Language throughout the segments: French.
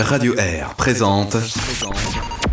Radio Air présente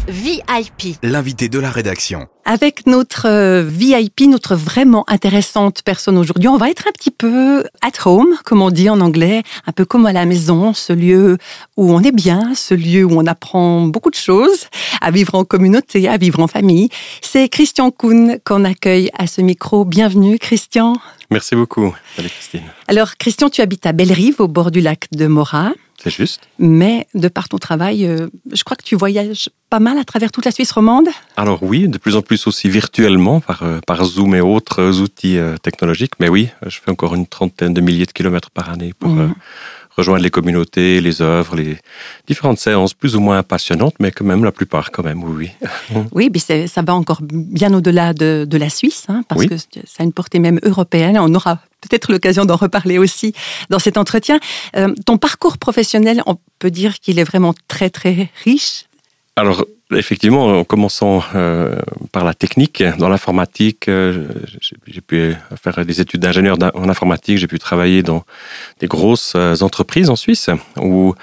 VIP. l'invité de la rédaction. Avec notre euh, VIP, notre vraiment intéressante personne aujourd'hui, on va être un petit peu at home, comme on dit en anglais, un peu comme à la maison, ce lieu où on est bien, ce lieu où on apprend beaucoup de choses, à vivre en communauté, à vivre en famille. C'est Christian Kuhn qu'on accueille à ce micro. Bienvenue Christian. Merci beaucoup. Salut Christine. Alors Christian, tu habites à Bellerive, au bord du lac de Morat. C'est juste. Mais de par ton travail, euh, je crois que tu voyages pas mal à travers toute la Suisse romande. Alors oui, de plus en plus aussi virtuellement par, euh, par Zoom et autres outils euh, technologiques. Mais oui, je fais encore une trentaine de milliers de kilomètres par année pour euh, rejoindre les communautés, les œuvres, les différentes séances plus ou moins passionnantes, mais quand même la plupart quand même, oui. oui. C'est- ça va encore bien au-delà de, de la Suisse, hein, parce Oui. que ça a une portée même européenne. On aura peut-être l'occasion d'en reparler aussi dans cet entretien. Euh, ton parcours professionnel, on peut dire qu'il est vraiment très très riche. Alors, effectivement, en commençant euh, par la technique, dans l'informatique, euh, j'ai pu faire des études d'ingénieur d'in- en informatique, j'ai pu travailler dans des grosses euh, entreprises en Suisse, où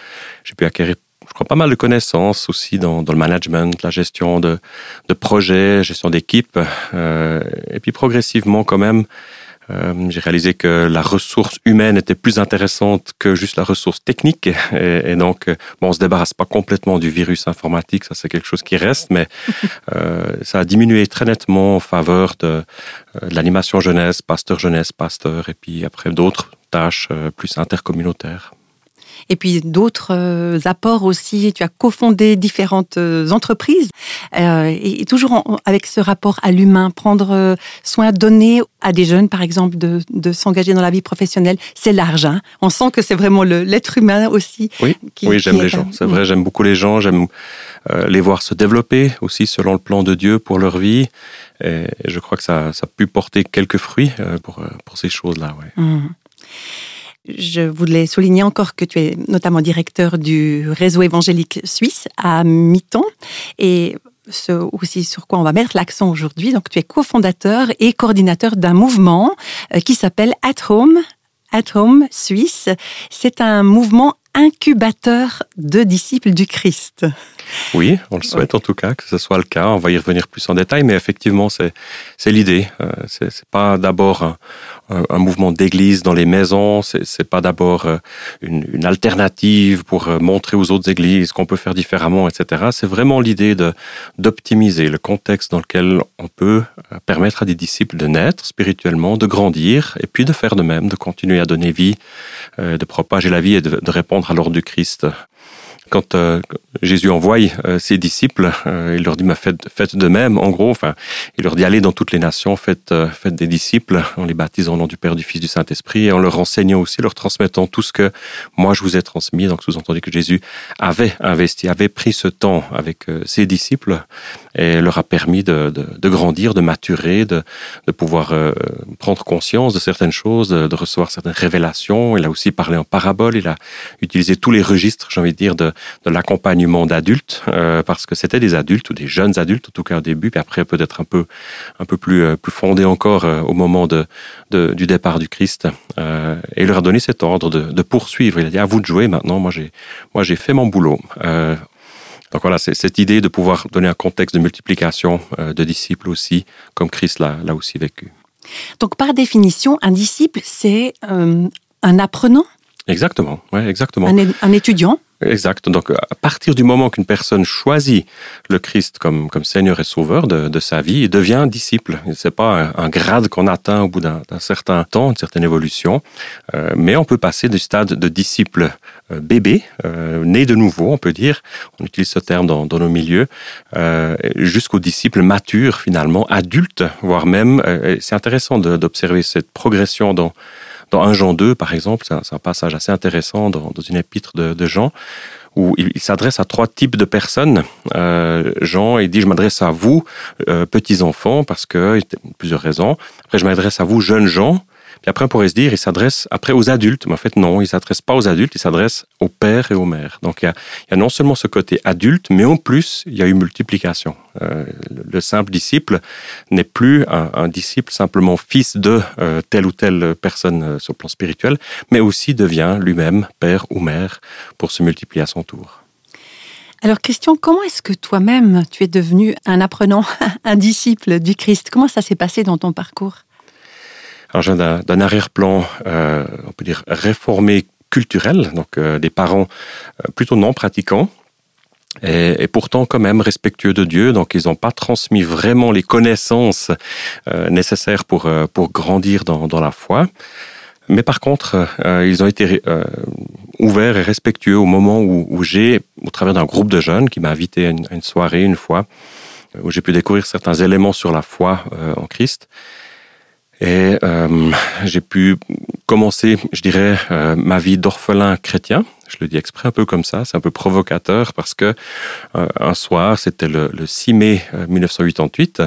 j'ai pu acquérir, je crois, pas mal de connaissances aussi dans, dans le management, la gestion de, de projets, gestion d'équipes, euh, et puis progressivement quand même, euh, j'ai réalisé que la ressource humaine était plus intéressante que juste la ressource technique. Et, et donc, euh, bon, on se débarrasse pas complètement du virus informatique, ça c'est quelque chose qui reste, mais euh, ça a diminué très nettement en faveur de, euh, de l'animation jeunesse, pasteur jeunesse, pasteur, et puis après d'autres tâches euh, plus intercommunautaires. Et puis d'autres euh, apports aussi. Tu as cofondé différentes euh, entreprises euh, et, toujours avec ce rapport à l'humain, prendre soin, donner à des jeunes, par exemple, de, de s'engager dans la vie professionnelle. C'est large. Hein On sent que c'est vraiment l'être humain aussi. Oui, qui- oui, j'aime les gens. C'est vrai, j'aime beaucoup les gens. J'aime les voir se développer aussi selon le plan de Dieu pour leur vie. Et, je crois que ça, ça a pu porter quelques fruits pour, pour ces choses-là. Ouais. Mhm. Je voulais souligner encore que tu es notamment directeur du réseau évangélique suisse à mi-temps et ce aussi sur quoi on va mettre l'accent aujourd'hui. Donc tu es cofondateur et coordinateur d'un mouvement euh, qui s'appelle At Home. At Home Suisse, c'est un mouvement incubateur de disciples du Christ. Oui, on le souhaite en tout cas que ce soit le cas. On va y revenir plus en détail, mais effectivement, c'est l'idée. Euh, c'est pas d'abord un, un- un mouvement d'église dans les maisons. C'est pas d'abord euh, une, une alternative pour euh, montrer aux autres églises qu'on peut faire différemment, etc. C'est vraiment l'idée d'optimiser le contexte dans lequel on peut euh, permettre à des disciples de naître spirituellement, de grandir, et puis de faire de même, de continuer à donner vie, euh, de propager la vie et de, de répondre à l'ordre du Christ quand euh, Jésus envoie euh, ses disciples, euh, il leur dit faites, faites de même. En gros, enfin, il leur dit allez dans toutes les nations, faites, euh, faites des disciples, en les baptisant au nom du Père, du Fils, du Saint Esprit, et en leur enseignant aussi, leur transmettant tout ce que moi je vous ai transmis. Donc sous-entendu que Jésus avait investi, avait pris ce temps avec euh, ses disciples et leur a permis de, de, de grandir, de maturer, de, de pouvoir euh, prendre conscience de certaines choses, de, recevoir certaines révélations. Il a aussi parlé en parabole. Il a utilisé tous les registres, j'ai envie de dire, de, de l'accompagnement d'adultes, euh, parce que c'était des adultes ou des jeunes adultes, en tout cas au début, puis après peut-être un peu, un peu plus, euh, plus fondé encore euh, au moment de, de, du départ du Christ. Euh, et il leur a donné cet ordre de, de poursuivre. Il a dit à vous de jouer maintenant. Moi j'ai, moi j'ai fait mon boulot. Donc voilà, c'est cette idée de pouvoir donner un contexte de multiplication euh, de disciples aussi, comme Christ l'a aussi vécu. Donc par définition, un disciple, c'est euh, un apprenant, Exactement, ouais, exactement. un étudiant? Exact. Donc, à partir du moment qu'une personne choisit le Christ comme, comme Seigneur et Sauveur de, de sa vie, il devient disciple. C'est pas un, grade qu'on atteint au bout d'un certain temps, une certaine évolution, euh, mais on peut passer du stade de disciple euh, bébé, euh, né de nouveau, on peut dire, on utilise ce terme dans, dans nos milieux, euh, jusqu'au disciple mature finalement, adulte, voire même, euh, c'est intéressant d'observer cette progression dans dans 1 Jean 2, par exemple, c'est un, passage assez intéressant dans, une épître de, Jean, où il, il s'adresse à trois types de personnes. Euh, Jean, il dit, je m'adresse à vous, euh, petits-enfants, parce que, plusieurs raisons. Après, je m'adresse à vous, jeunes gens. Puis après, on pourrait se dire, il s'adresse après aux adultes. Mais en fait, non, il s'adresse pas aux adultes, il s'adresse aux pères et aux mères. Donc, il y, a, non seulement ce côté adulte, mais en plus, il y a eu multiplication. Euh, le simple disciple n'est plus un, un, disciple simplement fils de euh, telle ou telle personne euh, sur le plan spirituel, mais aussi devient lui-même père ou mère pour se multiplier à son tour. Alors Christian, comment est-ce que toi-même tu es devenu un apprenant, un disciple du Christ? Comment ça s'est passé dans ton parcours? Alors je d'un arrière-plan, euh, on peut dire réformé culturel, donc euh, des parents euh, plutôt non pratiquants, et, et, pourtant quand même respectueux de Dieu. Donc ils n'ont pas transmis vraiment les connaissances euh, nécessaires pour euh, pour grandir dans, dans la foi. Mais par contre, euh, ils ont été euh, ouverts et respectueux au moment où, où j'ai, au travers d'un groupe de jeunes qui m'a invité à une, à une, soirée une fois, où j'ai pu découvrir certains éléments sur la foi euh, en Christ. Et euh, j'ai pu commencer, je dirais, euh, ma vie d'orphelin chrétien. Je le dis exprès un peu comme ça, c'est un peu provocateur parce que euh, un soir, c'était le, le 6 mai 1988,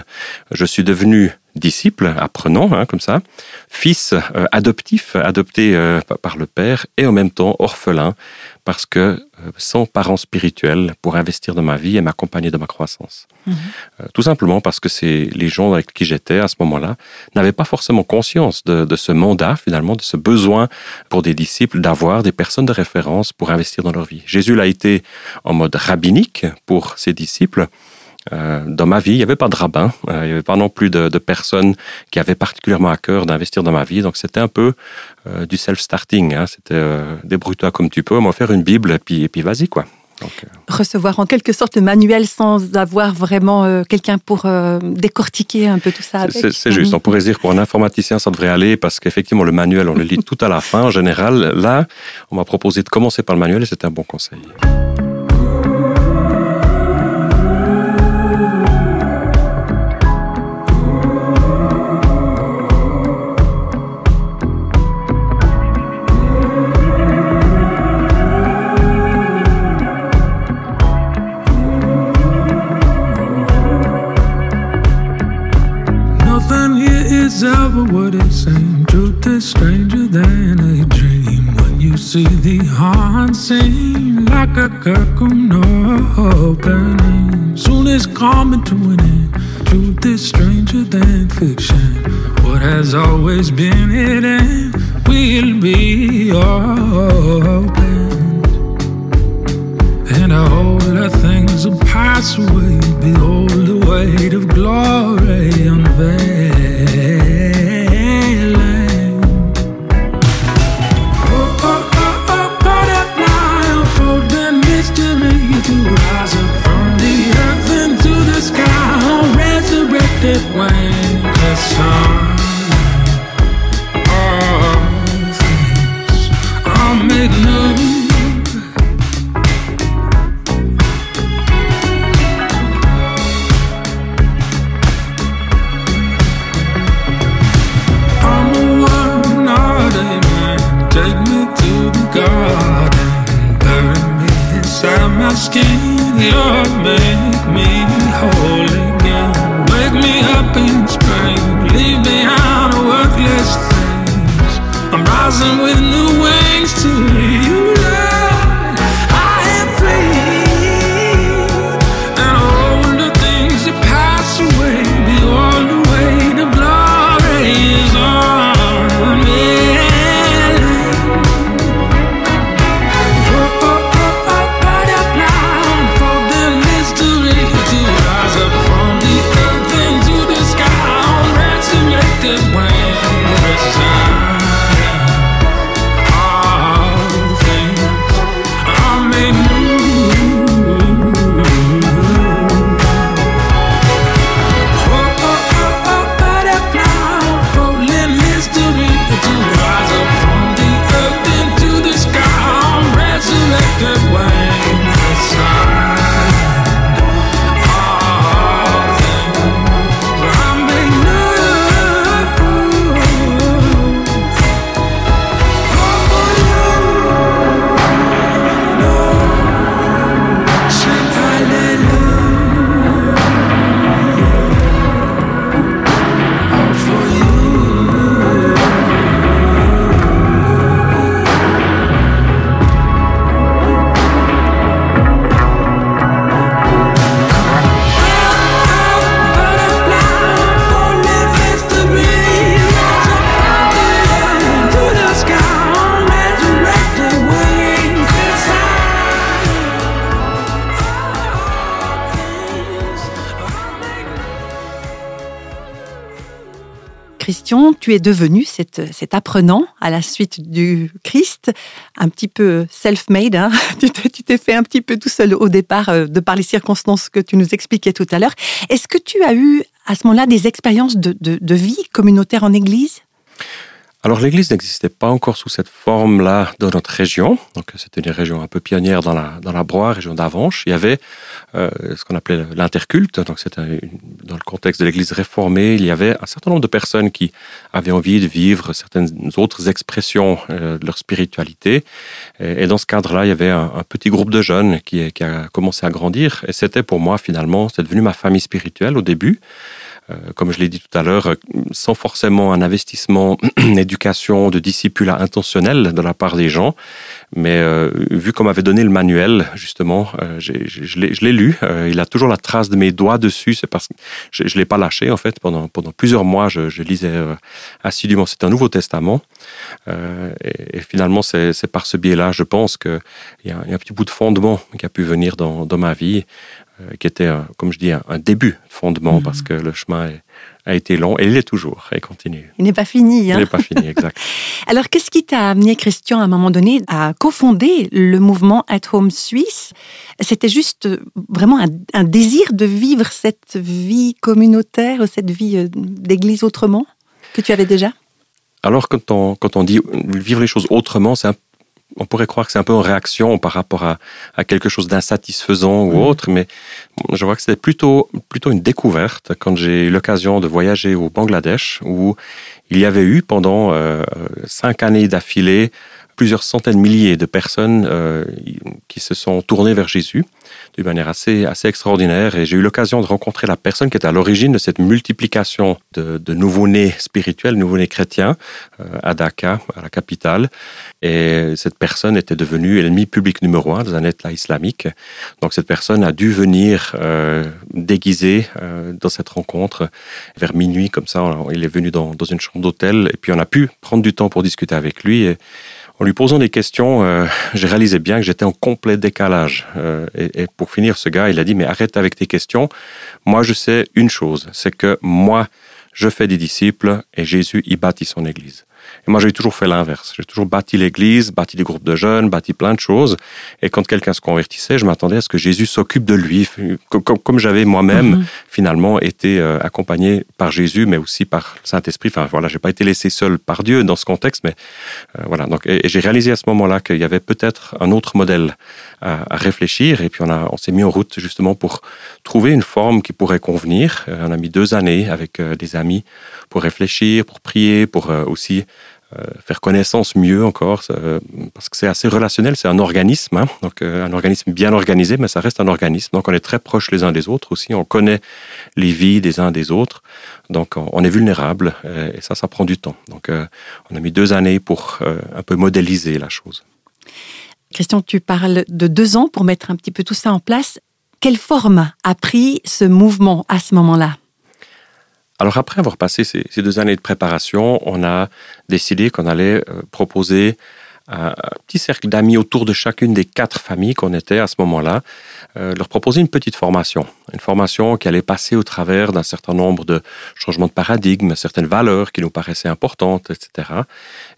je suis devenu disciple, apprenant, hein, comme ça, fils euh, adoptif, adopté euh, par le père, et en même temps orphelin, parce que euh, sans parents spirituels pour investir dans ma vie et m'accompagner de ma croissance. Mmh. tout simplement parce que c'est les gens avec qui j'étais à ce moment-là n'avaient pas forcément conscience de, de, ce mandat, finalement, de ce besoin pour des disciples d'avoir des personnes de référence pour investir dans leur vie. Jésus l'a été en mode rabbinique pour ses disciples, euh, dans ma vie, il n'y avait pas de rabbin, euh, il n'y avait pas non plus de, de, personnes qui avaient particulièrement à cœur d'investir dans ma vie. Donc c'était un peu euh, du self-starting. Hein. C'était débrouille-toi comme tu peux, m'en faire une Bible et puis, et puis vas-y quoi. Donc. Recevoir en quelque sorte le manuel sans avoir vraiment quelqu'un pour décortiquer un peu tout ça. C'est juste. On pourrait dire pour un informaticien ça devrait aller parce qu'effectivement le manuel on le lit tout à la fin en général. Là, on m'a proposé de commencer par le manuel et c'était un bon conseil. Stranger than a dream. When you see the sing like a cocoon opening, soon it's coming to an end. Truth is stranger than fiction. What has always been hidden will be open. And I all the things will pass away. Behold the weight of glory unveiling. Tu es devenu cet, apprenant à la suite du Christ, un petit peu self-made. Hein tu t'es fait un petit peu tout seul au départ, euh, de par les circonstances que tu nous expliquais tout à l'heure. Est-ce que tu as eu à ce moment-là des expériences de vie communautaire en Église? Alors l'Église n'existait pas encore sous cette forme-là dans notre région. Donc c'était une région un peu pionnière dans la dans la Broye, région d'Avanches. Il y avait euh, ce qu'on appelait l'interculte. Donc c'était dans le contexte de l'Église réformée, il y avait un certain nombre de personnes qui avaient envie de vivre certaines autres expressions euh, de leur spiritualité. Et, et dans ce cadre-là, il y avait un, un petit groupe de jeunes qui, qui a commencé à grandir. Et c'était pour moi finalement, c'est devenu ma famille spirituelle au début. Euh, comme je l'ai dit tout à l'heure, euh, sans forcément un investissement d'éducation, de discipulat intentionnel de la part des gens. Mais euh, vu qu'on m'avait donné le manuel, justement, euh, je l'ai lu. Euh, il a toujours la trace de mes doigts dessus. C'est parce que je ne l'ai pas lâché, en fait. Pendant, pendant plusieurs mois, je, je lisais euh, assidûment. C'est un Nouveau Testament. Et, et finalement, c'est par ce biais-là, je pense qu'il y, y a un petit bout de fondement qui a pu venir dans, dans ma vie, qui était, un- comme je dis, un, un début de fondement, Mhm. parce que le chemin est- a été long et il est toujours et continue. Il n'est pas fini. Il Hein n'est pas fini, exact. Alors, qu'est-ce qui t'a amené, Christian, à un moment donné, à cofonder le mouvement At Home Suisse? C'était juste euh, vraiment un, un désir de vivre cette vie communautaire, cette vie euh, d'église autrement que tu avais déjà? Alors, quand on, quand on dit vivre les choses autrement, c'est un- on pourrait croire que c'est un peu en réaction par rapport à, à quelque chose d'insatisfaisant ou Mhm. autre, mais je vois que c'était plutôt, plutôt une découverte quand j'ai eu l'occasion de voyager au Bangladesh, où il y avait eu pendant euh, cinq années d'affilée plusieurs centaines de milliers de personnes euh, qui se sont tournées vers Jésus d'une manière assez, assez extraordinaire. Et j'ai eu l'occasion de rencontrer la personne qui était à l'origine de cette multiplication de, de nouveaux-nés spirituels, nouveaux-nés chrétiens euh, à Dhaka, à la capitale. Et cette personne était devenue l'ennemi public numéro un dans un État islamique. Donc cette personne a dû venir euh, déguisée euh, dans cette rencontre vers minuit, comme ça. Il est venu dans, dans une chambre d'hôtel et puis on a pu prendre du temps pour discuter avec lui. En lui posant des questions, euh, j'ai réalisé bien que j'étais en complet décalage. Euh, et, et pour finir, ce gars, il a dit, mais arrête avec tes questions. Moi, je sais une chose, c'est que moi, je fais des disciples et Jésus, il bâtit son Église. Et moi, j'ai toujours fait l'inverse. J'ai toujours bâti l'Église, bâti des groupes de jeunes, bâti plein de choses. Et quand quelqu'un se convertissait, je m'attendais à ce que Jésus s'occupe de lui, comme, comme- comme j'avais moi-même Mhm. finalement été euh, accompagné par Jésus, mais aussi par le Saint-Esprit. Enfin, voilà, j'ai pas été laissé seul par Dieu dans ce contexte, mais euh, voilà. Donc, et, et j'ai réalisé à ce moment-là qu'il y avait peut-être un autre modèle à, à réfléchir. Et puis on a, on s'est mis en route justement pour trouver une forme qui pourrait convenir. Euh, on a mis deux années avec euh, des amis pour réfléchir, pour prier, pour euh, aussi euh, faire connaissance mieux encore, euh, parce que c'est assez relationnel, c'est un organisme, hein, donc euh, un organisme bien organisé, mais ça reste un organisme. Donc on est très proches les uns des autres aussi, on connaît les vies des uns des autres, donc on, est vulnérable, euh, et ça, ça prend du temps. Donc euh, on a mis deux années pour euh, un peu modéliser la chose. Christian, tu parles de deux ans pour mettre un petit peu tout ça en place. Quelle forme a pris ce mouvement à ce moment-là? Alors après avoir passé ces, deux années de préparation, on a décidé qu'on allait euh, proposer un petit cercle d'amis autour de chacune des quatre familles qu'on était à ce moment-là, euh, leur proposer une petite formation. Une formation qui allait passer au travers d'un certain nombre de changements de paradigme, certaines valeurs qui nous paraissaient importantes, etc.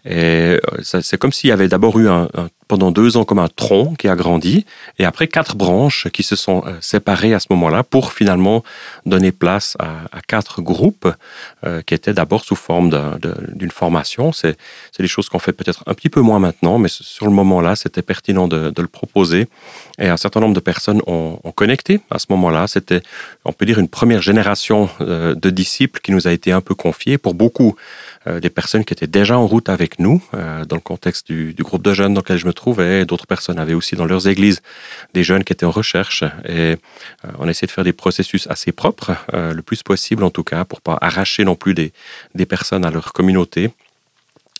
Et euh, c'est comme s'il y avait d'abord eu un, un- pendant deux ans comme un tronc qui a grandi, et après quatre branches qui se sont euh, séparées à ce moment-là pour finalement donner place à, à quatre groupes euh, qui étaient d'abord sous forme d'une formation. C'est c'est des choses qu'on fait peut-être un petit peu moins maintenant, mais sur le moment-là, c'était pertinent de, de le proposer. Et un certain nombre de personnes ont, ont connecté à ce moment-là. C'était, on peut dire, une première génération euh, de disciples qui nous a été un peu confiée. Pour beaucoup, euh, des personnes qui étaient déjà en route avec nous, euh, dans le contexte du, groupe de jeunes dans lequel je me trouvais. D'autres personnes avaient aussi dans leurs églises des jeunes qui étaient en recherche. Et euh, on essaie de faire des processus assez propres, euh, le plus possible en tout cas, pour pas arracher non plus des, des personnes à leur communauté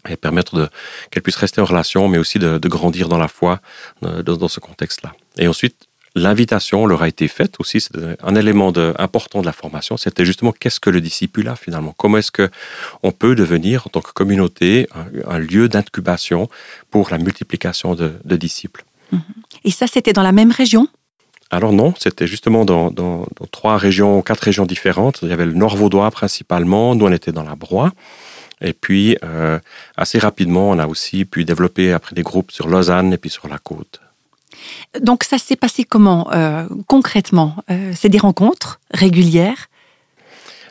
et permettre qu'elles puissent rester en relation, mais aussi de, grandir dans la foi dans, dans ce contexte-là. Et ensuite, l'invitation leur a été faite aussi. C'est un élément de, important de la formation. C'était justement qu'est-ce que le discipulat finalement? Comment est-ce que on peut devenir en tant que communauté un, un lieu d'incubation pour la multiplication de, de disciples? Et ça, c'était dans la même région? Alors non, c'était justement dans, dans, dans, trois régions, quatre régions différentes. Il y avait le Nord Vaudois principalement, nous on était dans la Broye. Et puis, euh, assez rapidement, on a aussi pu développer après des groupes sur Lausanne et puis sur la côte. Donc ça s'est passé comment euh, concrètement euh, C'est des rencontres régulières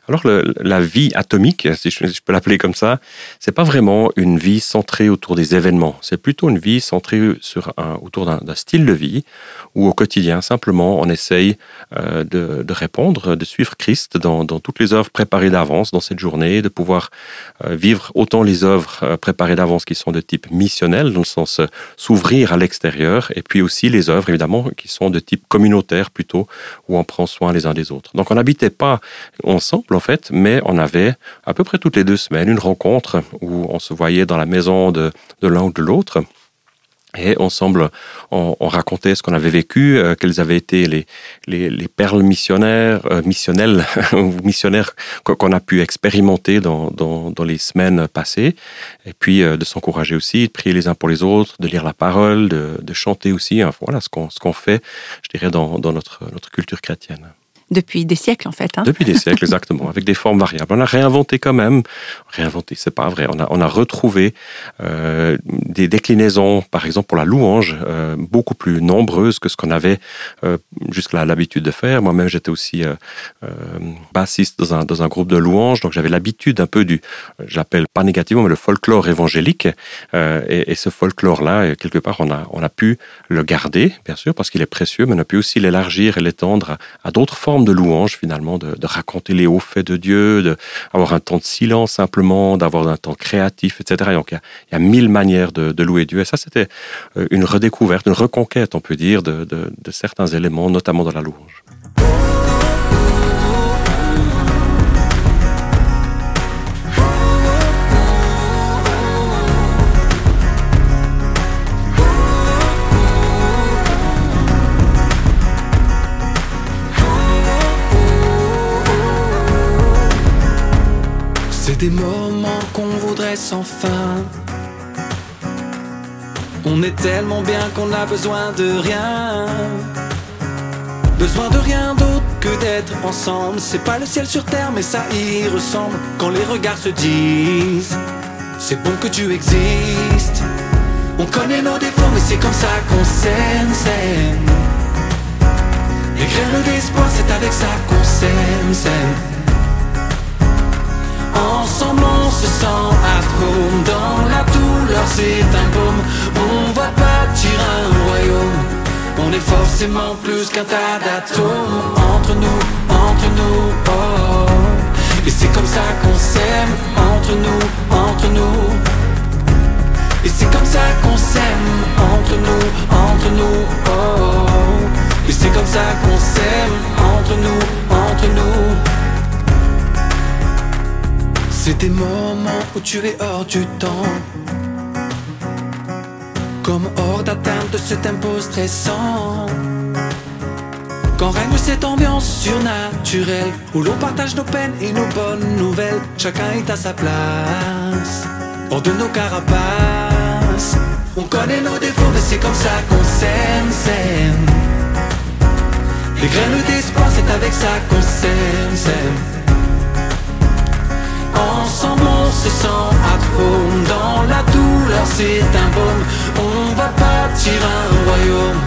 alors le, la vie atomique, si je, peux l'appeler comme ça, c'est pas vraiment une vie centrée autour des événements. C'est plutôt une vie centrée sur un, autour d'un style de vie où au quotidien simplement on essaye euh, de, de, répondre, de suivre Christ dans, dans toutes les œuvres préparées d'avance dans cette journée, de pouvoir euh, vivre autant les œuvres euh, préparées d'avance qui sont de type missionnel dans le sens euh, s'ouvrir à l'extérieur et puis aussi les œuvres évidemment qui sont de type communautaire plutôt où on prend soin les uns des autres. Donc on n'habitait pas ensemble en fait, mais on avait à peu près toutes les deux semaines une rencontre où on se voyait dans la maison de, de l'un ou de l'autre. Et ensemble, on, on, racontait ce qu'on avait vécu, euh, quelles avaient été les, les, les perles missionnaires, euh, missionnelles ou missionnaires qu'on a pu expérimenter dans, dans, dans, les semaines passées. Et puis euh, de s'encourager aussi, de prier les uns pour les autres, de lire la parole, de, de chanter aussi. Hein, voilà ce qu'on ce qu'on fait, je dirais, dans, dans notre, notre culture chrétienne depuis des siècles en fait. Hein depuis des siècles, exactement, avec des formes variables. On a réinventé quand même, réinventé, c'est pas vrai, on a, on a retrouvé euh, des déclinaisons, par exemple pour la louange, euh, beaucoup plus nombreuses que ce qu'on avait euh, jusque-là l'habitude de faire. Moi-même, j'étais aussi euh, euh, bassiste dans un, dans un groupe de louange, donc j'avais l'habitude un peu du, j'appelle pas négativement, mais le folklore évangélique. Euh, et, et ce folklore-là, quelque part, on a, on a pu le garder, bien sûr, parce qu'il est précieux, mais on a pu aussi l'élargir et l'étendre à, à d'autres formes de louange finalement, de, de, raconter les hauts faits de Dieu, d'avoir un temps de silence simplement, d'avoir un temps créatif, etc. Donc il y a, il y a mille manières de, de, louer Dieu. Et ça, c'était euh, une redécouverte, une reconquête, on peut dire, de, de certains éléments, notamment dans la louange. Des moments qu'on voudrait sans fin. On est tellement bien qu'on a besoin de rien. Besoin de rien d'autre que d'être ensemble. C'est pas le ciel sur terre, mais ça y ressemble. Quand les regards se disent, c'est bon que tu existes. On connaît nos défauts, mais c'est comme ça qu'on s'aime, s'aime. Les graines d'espoir, c'est avec ça qu'on s'aime, s'aime. Ensemble on se sent à home. Dans la douleur c'est un baume. On va bâtir un royaume. On est forcément plus qu'un tas d'atomes. Entre nous, entre nous, oh. Et c'est comme ça qu'on s'aime. Entre nous, entre nous. Et c'est comme ça qu'on s'aime. Entre nous, entre nous, oh. Et c'est comme ça qu'on s'aime. Entre nous, entre nous c'est des moments où tu es hors du temps. Comme hors d'atteinte de ce tempo stressant. Quand règne cette ambiance surnaturelle Où l'on partage nos peines et nos bonnes nouvelles Chacun est à sa place. Hors de nos carapaces. On connaît nos défauts mais c'est comme ça qu'on s'aime, s'aime. Les graines d'espoir c'est avec ça qu'on s'aime, s'aime Ensemble on se sent à Dans la douleur c'est un baume. On va bâtir un royaume.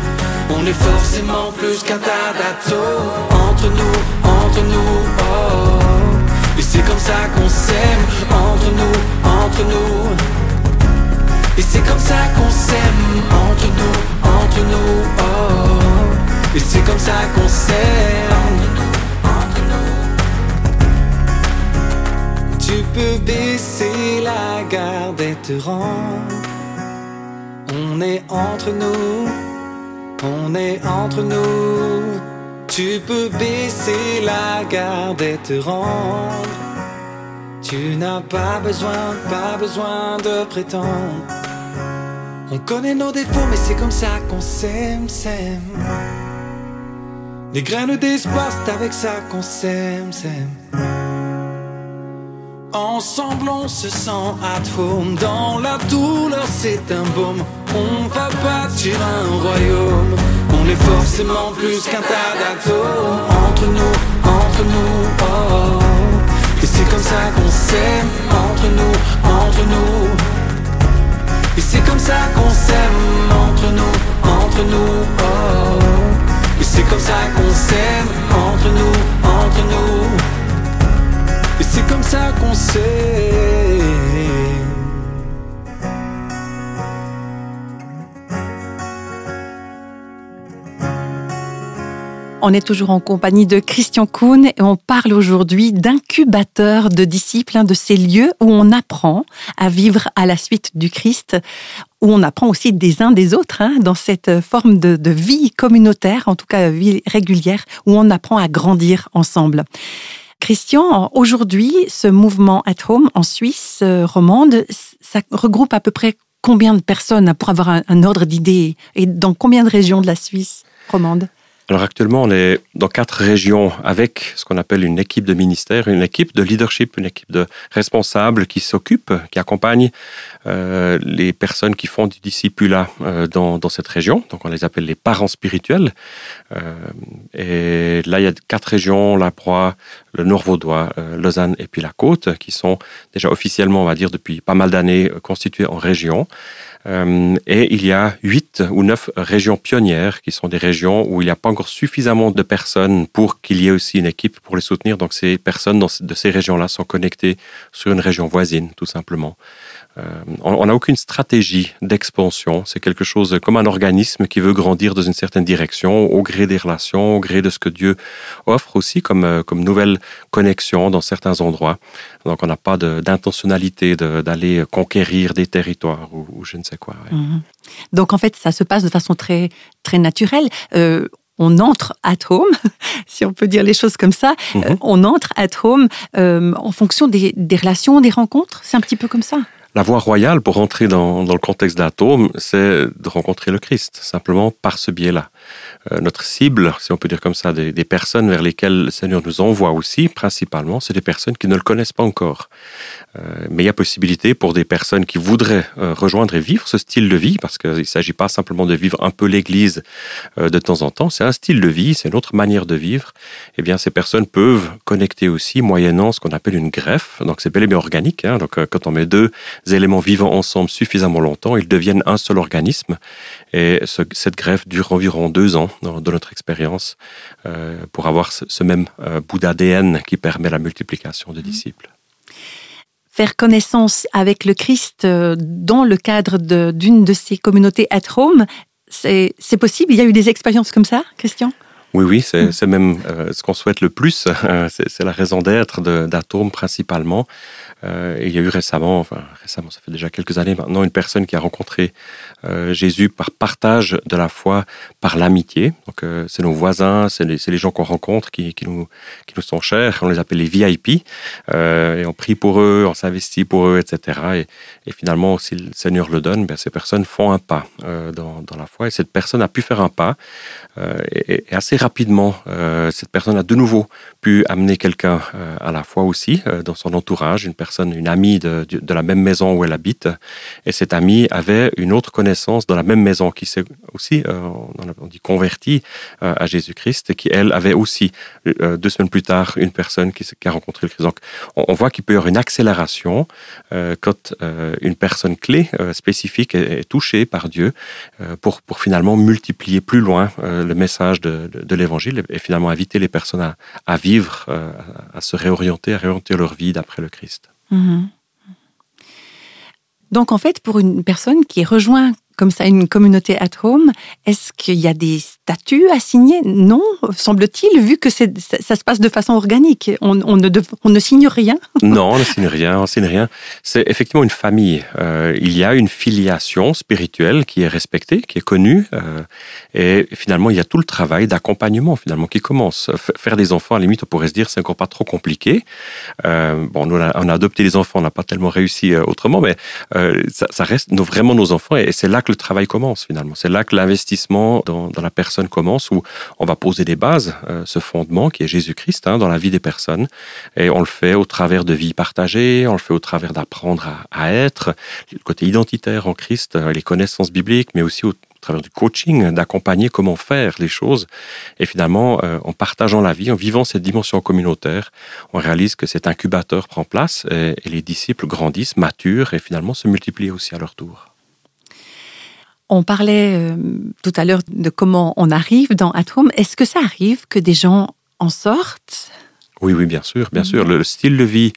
On est forcément plus qu'un tas d'atomes. Entre nous, entre nous, oh. Et c'est comme ça qu'on s'aime. Entre nous, entre nous. Et c'est comme ça qu'on s'aime. Entre nous, entre nous, oh. Et c'est comme ça qu'on s'aime peux baisser la garde et te rendre. On est entre nous, on est entre nous. Tu peux baisser la garde et te rendre. Tu n'as pas besoin, pas besoin de prétendre. On connaît nos défauts, mais c'est comme ça qu'on s'aime, s'aime. Les graines d'espoir, c'est avec ça qu'on s'aime, s'aime. Ensemble on se sent at home Dans la douleur c'est un baume On va bâtir un royaume On est forcément plus qu'un tas d'atomes entre nous, entre nous. Oh. Et c'est comme ça qu'on s'aime entre nous, entre nous. Et c'est comme ça qu'on s'aime entre nous, entre nous. Oh. Et c'est comme ça qu'on s'aime entre nous, entre nous. C'est comme ça qu'on s'aime. On est toujours en compagnie de Christian Kuhn et on parle aujourd'hui d'incubateur de disciples, de ces lieux où on apprend à vivre à la suite du Christ, où on apprend aussi des uns des autres hein, dans cette forme de, de vie communautaire, en tout cas vie régulière, où on apprend à grandir ensemble. Christian, aujourd'hui, ce mouvement at home en Suisse euh, romande, ça regroupe à peu près combien de personnes pour avoir un, un ordre d'idée? Et dans combien de régions de la Suisse romande? Alors actuellement, on est dans quatre régions avec ce qu'on appelle une équipe de ministère, une équipe de leadership, une équipe de responsables qui s'occupent, qui accompagnent euh, les personnes qui font du discipulat euh, dans, dans, cette région. Donc on les appelle les parents spirituels. Euh, et là, il y a quatre régions, la Proie, le Nord-Vaudois, euh, Lausanne et puis la Côte, qui sont déjà officiellement, on va dire, depuis pas mal d'années constituées en régions. Euh, et il y a huit ou neuf régions pionnières qui sont des régions où il n'y a pas encore suffisamment de personnes pour qu'il y ait aussi une équipe pour les soutenir. Donc ces personnes de ces régions-là sont connectées sur une région voisine, tout simplement. Euh, on n'a aucune stratégie d'expansion. C'est quelque chose comme un organisme qui veut grandir dans une certaine direction, au gré des relations, au gré de ce que Dieu offre aussi comme, euh, comme nouvelle connexion dans certains endroits. Donc on n'a pas d'intentionnalité d'aller conquérir des territoires ou, ou, je ne sais quoi. Ouais. Mmh. Donc en fait, ça se passe de façon très, très naturelle. Euh, on entre at home, si on peut dire les choses comme ça, Mhm. mmh. euh, on entre at home en fonction des, des relations, des rencontres. C'est un petit peu comme ça. La voie royale, pour rentrer dans, le contexte d'Atome, c'est de rencontrer le Christ, simplement par ce biais-là. Euh, notre cible, si on peut dire comme ça, des, personnes vers lesquelles le Seigneur nous envoie aussi, principalement, c'est des personnes qui ne le connaissent pas encore. Euh, mais il y a possibilité pour des personnes qui voudraient euh, rejoindre et vivre ce style de vie, parce qu'il ne s'agit pas simplement de vivre un peu l'Église de temps en temps, c'est un style de vie, c'est une autre manière de vivre. Eh bien, ces personnes peuvent connecter aussi, moyennant ce qu'on appelle une greffe. Donc, c'est bel et bien organique. Hein. Donc, quand on met deux éléments vivants ensemble suffisamment longtemps, ils deviennent un seul organisme. Et ce, cette greffe dure environ deux ans, dans, dans notre expérience, euh, pour avoir ce, ce même euh, bout d'ADN qui permet la multiplication de disciples. Faire connaissance avec le Christ euh, dans le cadre d'une de, de, ces communautés at home, c'est possible? Il y a eu des expériences comme ça, Christian? Oui, oui, c'est même euh, ce qu'on souhaite le plus. Euh, c'est la raison d'être d'Atome principalement. Euh, il y a eu récemment, enfin récemment, ça fait déjà quelques années maintenant, une personne qui a rencontré euh, Jésus par partage de la foi, par l'amitié. Donc euh, c'est nos voisins, c'est les, les, gens qu'on rencontre qui, qui, nous, qui nous sont chers. On les appelle les VIP. Et on prie pour eux, on s'investit pour eux, etc. Et, finalement, si le Seigneur le donne, ben, ces personnes font un pas dans, dans, la foi. Et cette personne a pu faire un pas. Et, et, assez rapidement, cette personne a de nouveau pu amener quelqu'un à la foi aussi dans son entourage, une personne, une amie de, de, la même maison où elle habite. Et cette amie avait une autre connaissance dans la même maison qui s'est aussi, euh, on dit, convertie euh, à Jésus-Christ, qui, elle, avait aussi, euh, deux semaines plus tard, une personne qui, a rencontré le Christ. Donc, on, voit qu'il peut y avoir une accélération quand une personne clé spécifique est, touchée par Dieu pour, pour finalement multiplier plus loin le message de, de, de l'Évangile et finalement inviter les personnes à, à vivre, à se réorienter, à réorienter leur vie d'après le Christ. Mmh. Donc en fait, pour une personne qui rejoint comme ça une communauté at home, est-ce qu'il y a des statuts à signer? Non, semble-t-il, vu que ça, se passe de façon organique. On, ne, signe rien Non, on ne signe rien, on signe rien. C'est effectivement une famille. Euh, il y a une filiation spirituelle qui est respectée, qui est connue. Euh, et finalement, il y a tout le travail d'accompagnement finalement qui commence. Faire des enfants, à la limite, on pourrait se dire, c'est encore pas trop compliqué. Euh, bon, nous, on a, adopté les enfants, on n'a pas tellement réussi autrement, mais ça, reste vraiment nos enfants. Et c'est là que le travail commence finalement. C'est là que l'investissement dans, la personne commence, où on va poser des bases, euh, ce fondement qui est Jésus-Christ hein, dans la vie des personnes. Et on le fait au travers de vies partagées, on le fait au travers d'apprendre à, être, le côté identitaire en Christ, les connaissances bibliques, mais aussi au, travers du coaching, d'accompagner comment faire les choses. Et finalement, euh, en partageant la vie, en vivant cette dimension communautaire, on réalise que cet incubateur prend place et, et les disciples grandissent, maturent et finalement se multiplient aussi à leur tour. On parlait euh, tout à l'heure de comment on arrive dans Atom. Est-ce que ça arrive que des gens en sortent? Oui, oui, bien sûr, bien sûr. Le, le style de vie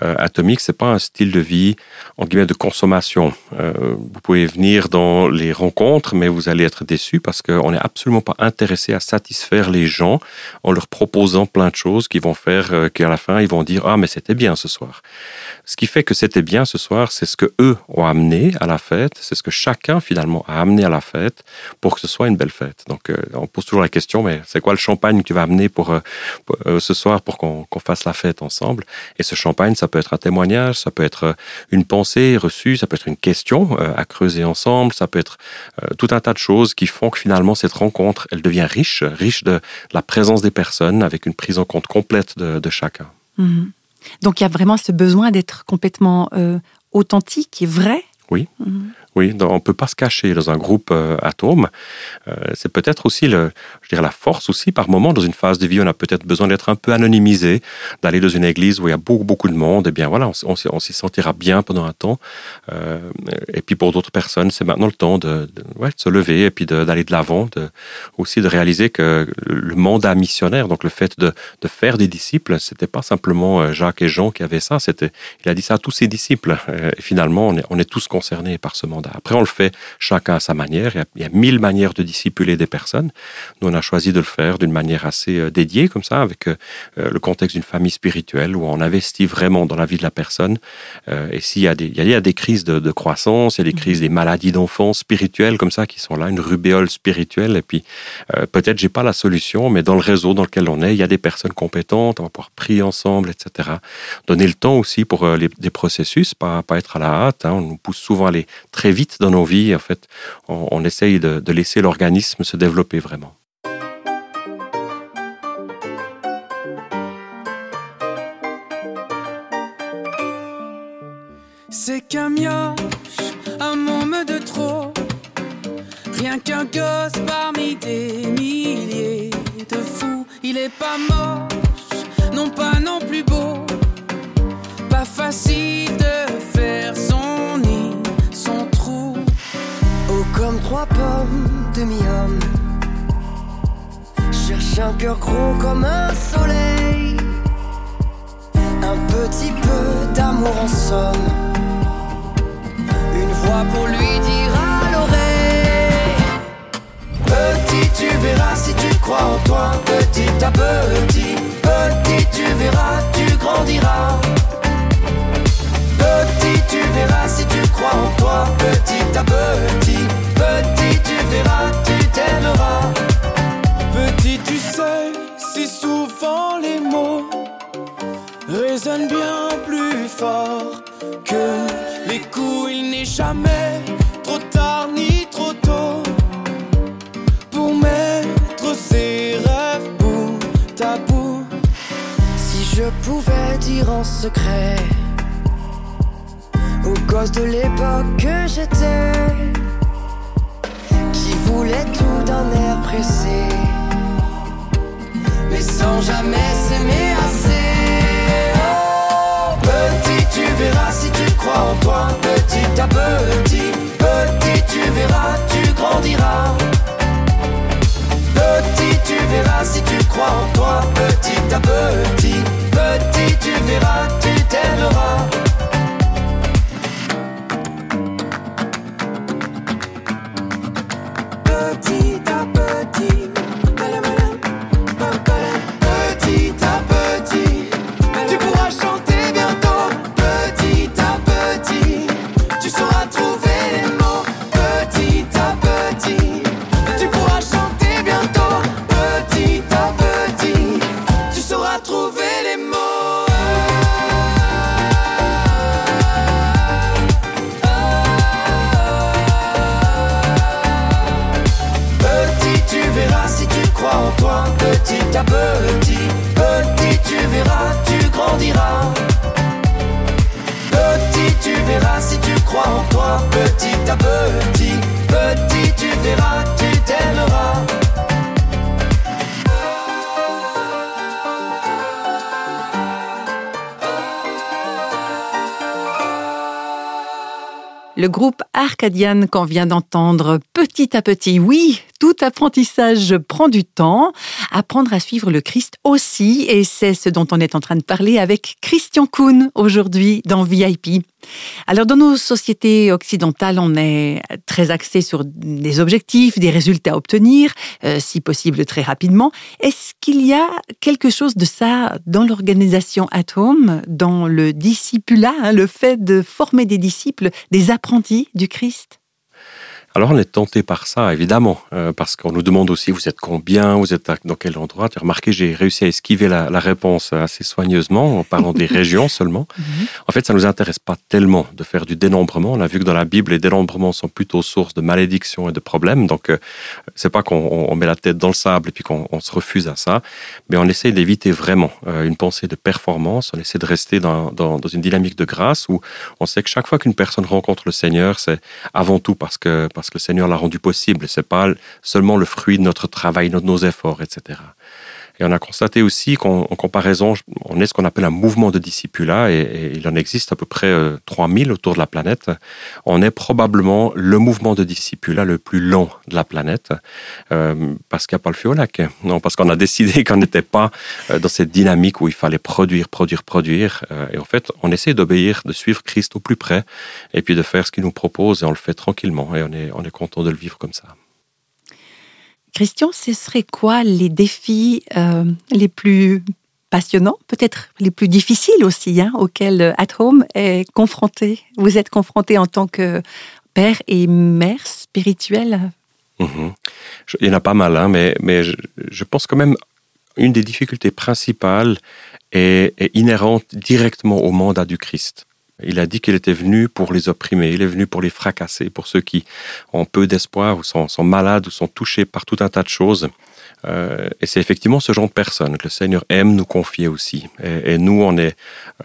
atomique, c'est pas un style de vie en guillemets de consommation. Euh, vous pouvez venir dans les rencontres, mais vous allez être déçu parce qu'on n'est absolument pas intéressé à satisfaire les gens en leur proposant plein de choses qui vont faire euh, qu'à la fin ils vont dire ah mais c'était bien ce soir. Ce qui fait que c'était bien ce soir, c'est ce que eux ont amené à la fête, c'est ce que chacun finalement a amené à la fête pour que ce soit une belle fête. Donc euh, on pose toujours la question mais c'est quoi le champagne que tu vas amener pour, euh, euh, ce soir pour qu'on fasse la fête ensemble? Et ce champagne, ça peut être un témoignage, ça peut être une pensée reçue, ça peut être une question euh, à creuser ensemble, ça peut être euh, tout un tas de choses qui font que finalement cette rencontre, elle devient riche, riche de la présence des personnes avec une prise en compte complète de, de chacun. Mhm. Donc il y a vraiment ce besoin d'être complètement euh, authentique et vrai? Oui. Mhm. Oui, on ne peut pas se cacher dans un groupe euh, atome. Euh, c'est peut-être aussi le, je dirais la force aussi. Par moment, dans une phase de vie, on a peut-être besoin d'être un peu anonymisé, d'aller dans une église où il y a beaucoup, beaucoup de monde. Et bien voilà, on, on s'y- sentira bien pendant un temps. Euh, et puis pour d'autres personnes, c'est maintenant le temps de, de- se lever et puis d'aller de l'avant, aussi de réaliser que le mandat missionnaire, donc le fait de, de faire des disciples, c'était pas simplement Jacques et Jean qui avaient ça. C'était, il a dit ça à tous ses disciples. Et finalement, on est, on est tous concernés par ce mandat. Après, on le fait chacun à sa manière. Il y a, il y a mille manières de discipuler des personnes. Nous, on a choisi de le faire d'une manière assez euh, dédiée, comme ça, avec euh, euh, le contexte d'une famille spirituelle où on investit vraiment dans la vie de la personne. Euh, et s'il y a des, il y a, des crises de, de croissance, il y a des crises des maladies d'enfants spirituelles comme ça qui sont là, une rubéole spirituelle. Et puis, euh, peut-être j'ai pas la solution, mais dans le réseau dans lequel on est, il y a des personnes compétentes, on va pouvoir prier ensemble, etc. Donner le temps aussi pour les, des processus, pas, pas être à la hâte. hein. On nous pousse souvent à aller très vite dans nos vies. En fait, on, essaye de, laisser l'organisme se développer vraiment. C'est qu'un mioche, un môme de trop. Rien qu'un gosse parmi des milliers de fous. Il est pas moche, non pas non plus beau. Pas facile de faire son trois pommes, demi-homme. Cherche un cœur gros comme un soleil. Un petit peu d'amour en somme. Une voix pour lui dire à l'oreille. Petit, tu verras si tu crois en toi. Petit à petit, petit, tu verras, tu grandiras. Petit, tu verras si tu crois en toi. Petit à petit, verras, tu t'aimeras. Petit, tu sais, si souvent les mots résonnent bien plus fort que les coups. Il n'est jamais trop tard ni trop tôt pour mettre ses rêves bout à bout. Si je pouvais dire en secret aux gosses de l'époque que j'étais, qui voulait tout d'un air pressé, mais sans jamais s'aimer assez. Oh, petit, tu verras si tu crois en toi, petit à petit, petit, tu verras, tu grandiras. Petit, tu verras si tu crois en toi, petit à petit, petit, tu verras, tu t'aimeras. Groupe Arcadian qu'on vient d'entendre petit à petit, oui, tout apprentissage prend du temps. Apprendre à suivre le Christ aussi, et c'est ce dont on est en train de parler avec Christian Kuhn aujourd'hui dans VIP. Alors dans nos sociétés occidentales, on est très axé sur des objectifs, des résultats à obtenir, euh, si possible très rapidement. Est-ce qu'il y a quelque chose de ça dans l'organisation at home, dans le discipulat, hein, le fait de former des disciples, des apprentis du Christ? Alors on est tenté par ça, évidemment, euh, parce qu'on nous demande aussi, vous êtes combien, vous êtes dans quel endroit? Tu as remarqué, j'ai réussi à esquiver la, la, réponse assez soigneusement en parlant des régions seulement. Mhm. En fait, ça nous intéresse pas tellement de faire du dénombrement. On a vu que dans la Bible, les dénombrements sont plutôt source de malédictions et de problèmes. Donc, euh, c'est pas qu'on met la tête dans le sable et puis qu'on se refuse à ça, mais on essaie d'éviter vraiment euh, une pensée de performance. On essaie de rester dans, dans, dans, une dynamique de grâce où on sait que chaque fois qu'une personne rencontre le Seigneur, c'est avant tout parce que parce que le Seigneur l'a rendu possible. C'est pas seulement le fruit de notre travail, de nos efforts, etc. Et on a constaté aussi qu'en comparaison, on est ce qu'on appelle un mouvement de discipulat, et, et, il en existe à peu près 3000 euh, autour de la planète. On est probablement le mouvement de discipulat le plus long de la planète, euh, parce qu'il n'y a pas le feu au lac. Non, parce qu'on a décidé qu'on n'était pas euh, dans cette dynamique où il fallait produire, produire, produire. Euh, et en fait, on essaie d'obéir, de suivre Christ au plus près, et puis de faire ce qu'il nous propose, et on le fait tranquillement, et on est, on est content de le vivre comme ça. Christian, ce serait quoi les défis euh, les plus passionnants, peut-être les plus difficiles aussi, hein, auxquels At Home est confronté Vous êtes confronté en tant que père et mère spirituelle? Mmh. Il y en a pas mal, hein, mais, je, pense quand même une des difficultés principales est inhérente directement au mandat du Christ. Il a dit qu'il était venu pour les opprimer, il est venu pour les fracasser, pour ceux qui ont peu d'espoir ou sont, malades ou sont touchés par tout un tas de choses. Euh, et c'est effectivement ce genre de personnes que le Seigneur aime nous confier aussi. Et, nous, on est,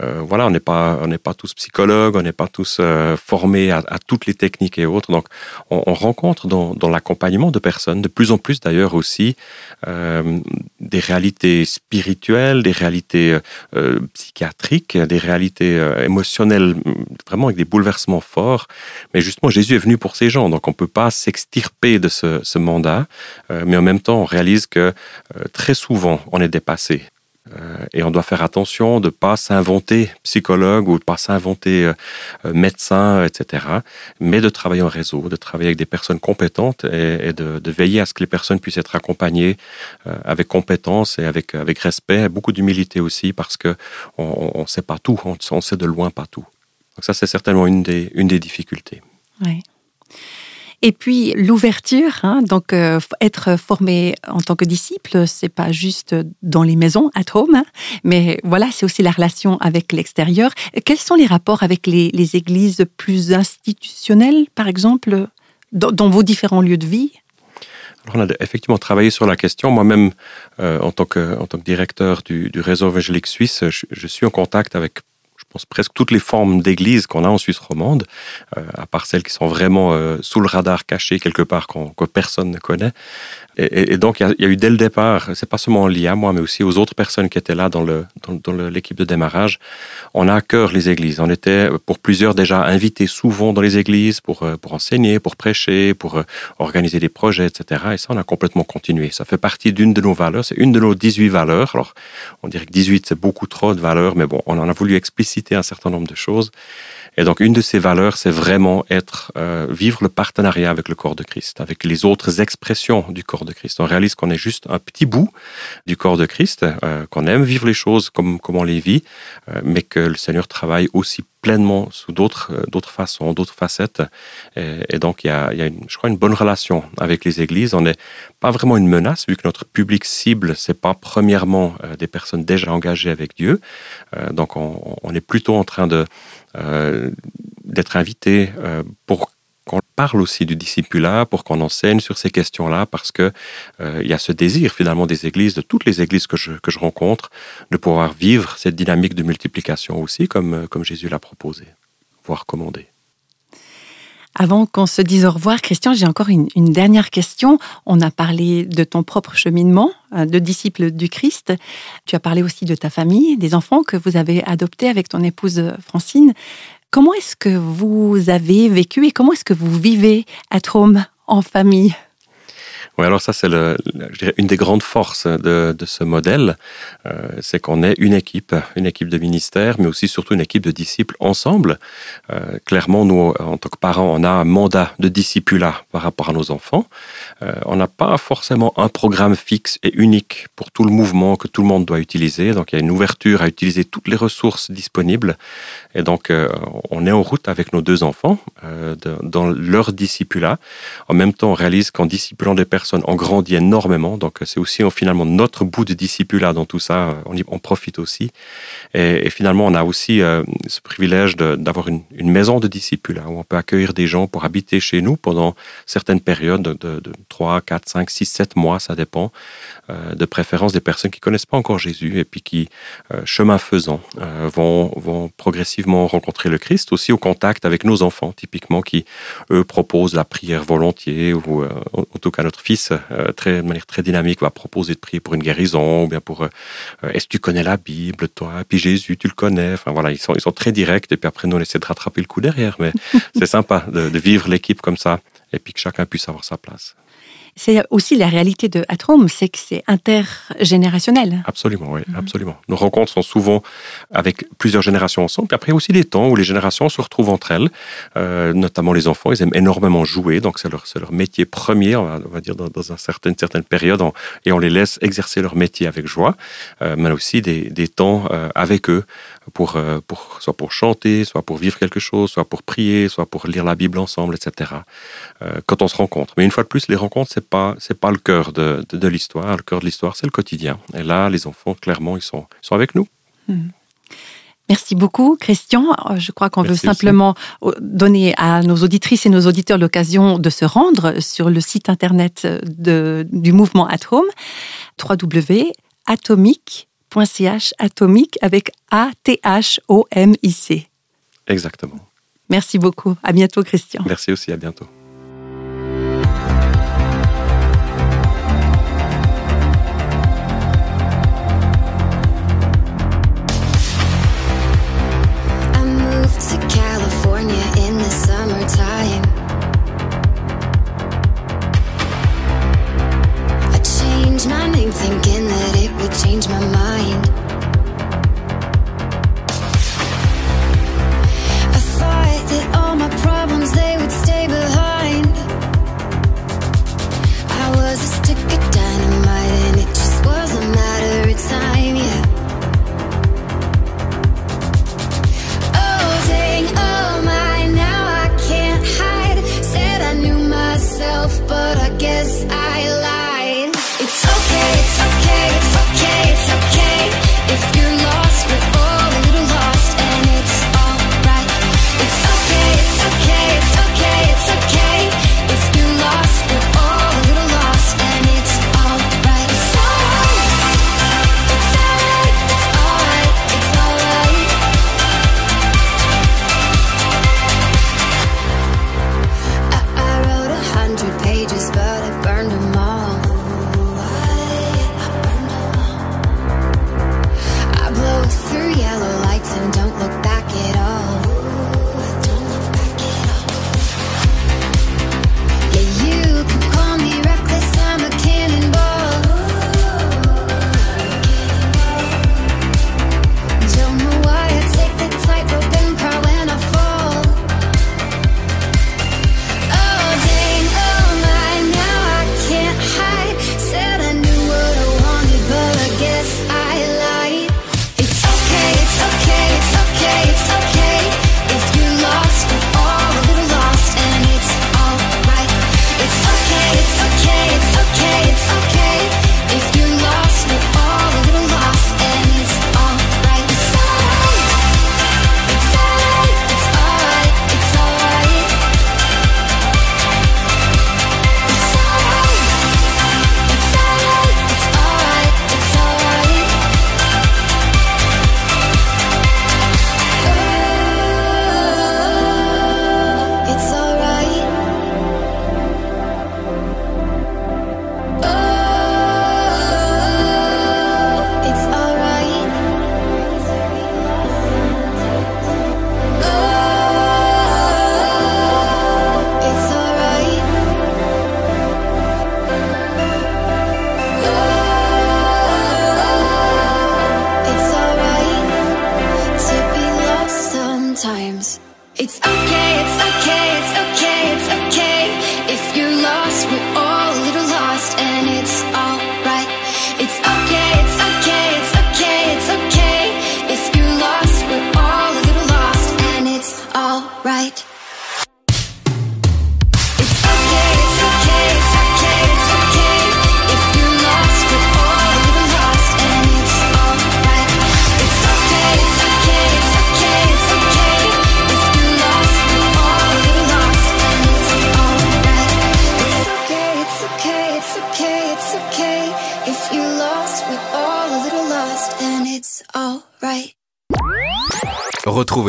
euh, voilà, on n'est pas, on n'est pas tous psychologues, on n'est pas tous euh, formés à, toutes les techniques et autres. Donc, on, on rencontre dans, l'accompagnement de personnes, de plus en plus d'ailleurs aussi, des réalités spirituelles, des réalités psychiatriques, des réalités émotionnelles, vraiment avec des bouleversements forts. Mais justement, Jésus est venu pour ces gens, donc on peut pas s'extirper de ce mandat, mais en même temps, on réalise que euh, très souvent, on est dépassé. Euh, et on doit faire attention de ne pas s'inventer psychologue ou de ne pas s'inventer euh, médecin, etc. Mais de travailler en réseau, de travailler avec des personnes compétentes et, de, veiller à ce que les personnes puissent être accompagnées avec compétence et avec, avec respect, beaucoup d'humilité aussi, parce qu'on ne sait pas tout, on, on, sait de loin pas tout. Donc ça, c'est certainement une des, une des difficultés. Oui. Et puis l'ouverture, hein, donc euh, être formé en tant que disciple, c'est pas juste dans les maisons, at home, hein, mais voilà, c'est aussi la relation avec l'extérieur. Quels sont les rapports avec les, églises plus institutionnelles, par exemple, dans, vos différents lieux de vie? Alors, on a effectivement travaillé sur la question. Moi-même, euh, en, tant que, directeur du, du réseau évangélique suisse, je, je suis en contact avec presque toutes les formes d'église qu'on a en Suisse romande, euh, à part celles qui sont vraiment euh, sous le radar caché quelque part qu que personne ne connaît. Et, donc, il y, a eu dès le départ, c'est pas seulement lié à moi, mais aussi aux autres personnes qui étaient là dans le dans, dans l'équipe de démarrage. On a à cœur les églises. On était pour plusieurs déjà invités souvent dans les églises pour euh, pour enseigner, pour prêcher, pour euh, organiser des projets, etc. Et ça, on a complètement continué. Ça fait partie d'une de nos valeurs. C'est une de nos 18 valeurs. Alors, on dirait que 18 c'est beaucoup trop de valeurs, mais bon, on en a voulu expliciter un certain nombre de choses. Et donc, une de ces valeurs, c'est vraiment être, euh, vivre le partenariat avec le corps de Christ, avec les autres expressions du corps de Christ. On réalise qu'on est juste un petit bout du corps de Christ, euh, qu'on aime vivre les choses comme, comme on les vit, euh, mais que le Seigneur travaille aussi pleinement sous d'autres euh, d'autres façons, d'autres facettes. Et, donc, il y a, y a une, je crois, une bonne relation avec les églises. On n'est pas vraiment une menace, vu que notre public cible, c'est pas premièrement euh, des personnes déjà engagées avec Dieu. Euh, donc, on, on, est plutôt en train de d'être invité euh, pour qu'on parle aussi du discipulat, pour qu'on enseigne sur ces questions-là, parce que euh, il y a ce désir finalement des églises, de toutes les églises que je, que je rencontre, de pouvoir vivre cette dynamique de multiplication aussi, comme, comme Jésus l'a proposé, voire commandé. Avant qu'on se dise au revoir, Christian, j'ai encore une, dernière question. On a parlé de ton propre cheminement euh, de disciple du Christ. Tu as parlé aussi de ta famille, des enfants que vous avez adoptés avec ton épouse Francine. Comment est-ce que vous avez vécu et comment est-ce que vous vivez à Trôme en famille? Oui, alors ça, c'est le, une des grandes forces de, de ce modèle, euh, c'est qu'on est une équipe, une équipe de ministère, mais aussi surtout une équipe de disciples ensemble. Euh, clairement, nous, en tant que parents, on a un mandat de discipulat par rapport à nos enfants. Euh, on n'a pas forcément un programme fixe et unique pour tout le mouvement que tout le monde doit utiliser. Donc, il y a une ouverture à utiliser toutes les ressources disponibles. Et donc, euh, on est en route avec nos deux enfants euh, dans leur discipulat. En même temps, on réalise qu'en discipulant des personnes, on grandit énormément. Donc, c'est aussi euh, finalement notre bout de discipulat dans tout ça. Euh, On, y, on profite aussi. Et, finalement, on a aussi euh, ce privilège d'avoir une, une, maison de discipulat où on peut accueillir des gens pour habiter chez nous pendant certaines périodes de, de, de 3, 4, 5, 6, 7 mois, ça dépend. Euh, de préférence des personnes qui connaissent pas encore Jésus et puis qui, chemin faisant, vont, vont progressivement rencontrer le Christ, aussi au contact avec nos enfants, typiquement, qui, eux, proposent la prière volontiers, ou euh, en, tout cas notre fils, euh, très, de manière très dynamique, va proposer de prier pour une guérison, ou bien pour, euh, est-ce que tu connais la Bible, toi, puis Jésus, tu le connais, enfin voilà, ils sont, ils sont très directs, et puis après, nous, on essaie de rattraper le coup derrière, mais c'est sympa de, de vivre l'équipe comme ça, et puis que chacun puisse avoir sa place. C'est aussi la réalité de Atrome, c'est que c'est intergénérationnel. Absolument, oui, mmh. absolument. Nos rencontres sont souvent avec plusieurs générations ensemble. Puis après aussi des temps où les générations se retrouvent entre elles, euh, notamment les enfants. Ils aiment énormément jouer, donc c'est leur, leur métier premier, on va, on va dire dans, dans une certaine, certaine période, et on les laisse exercer leur métier avec joie, euh, mais aussi des, des temps euh, avec eux pour, euh, pour soit pour chanter, soit pour vivre quelque chose, soit pour prier, soit pour lire la Bible ensemble, etc. Euh, quand on se rencontre. Mais une fois de plus, les rencontres c'est pas c'est pas le cœur de, de, de l'histoire. Le cœur de l'histoire, c'est le quotidien. Et là, les enfants, clairement, ils sont, ils sont avec nous. Mmh. Merci beaucoup, Christian. Je crois qu'on veut simplement aussi. donner à nos auditrices et nos auditeurs l'occasion de se rendre sur le site internet de, du mouvement Atom, www.atomic.ch, atomique avec A-T-H-O-M-I-C. Exactement. Merci beaucoup. À bientôt, Christian. Merci aussi. À bientôt.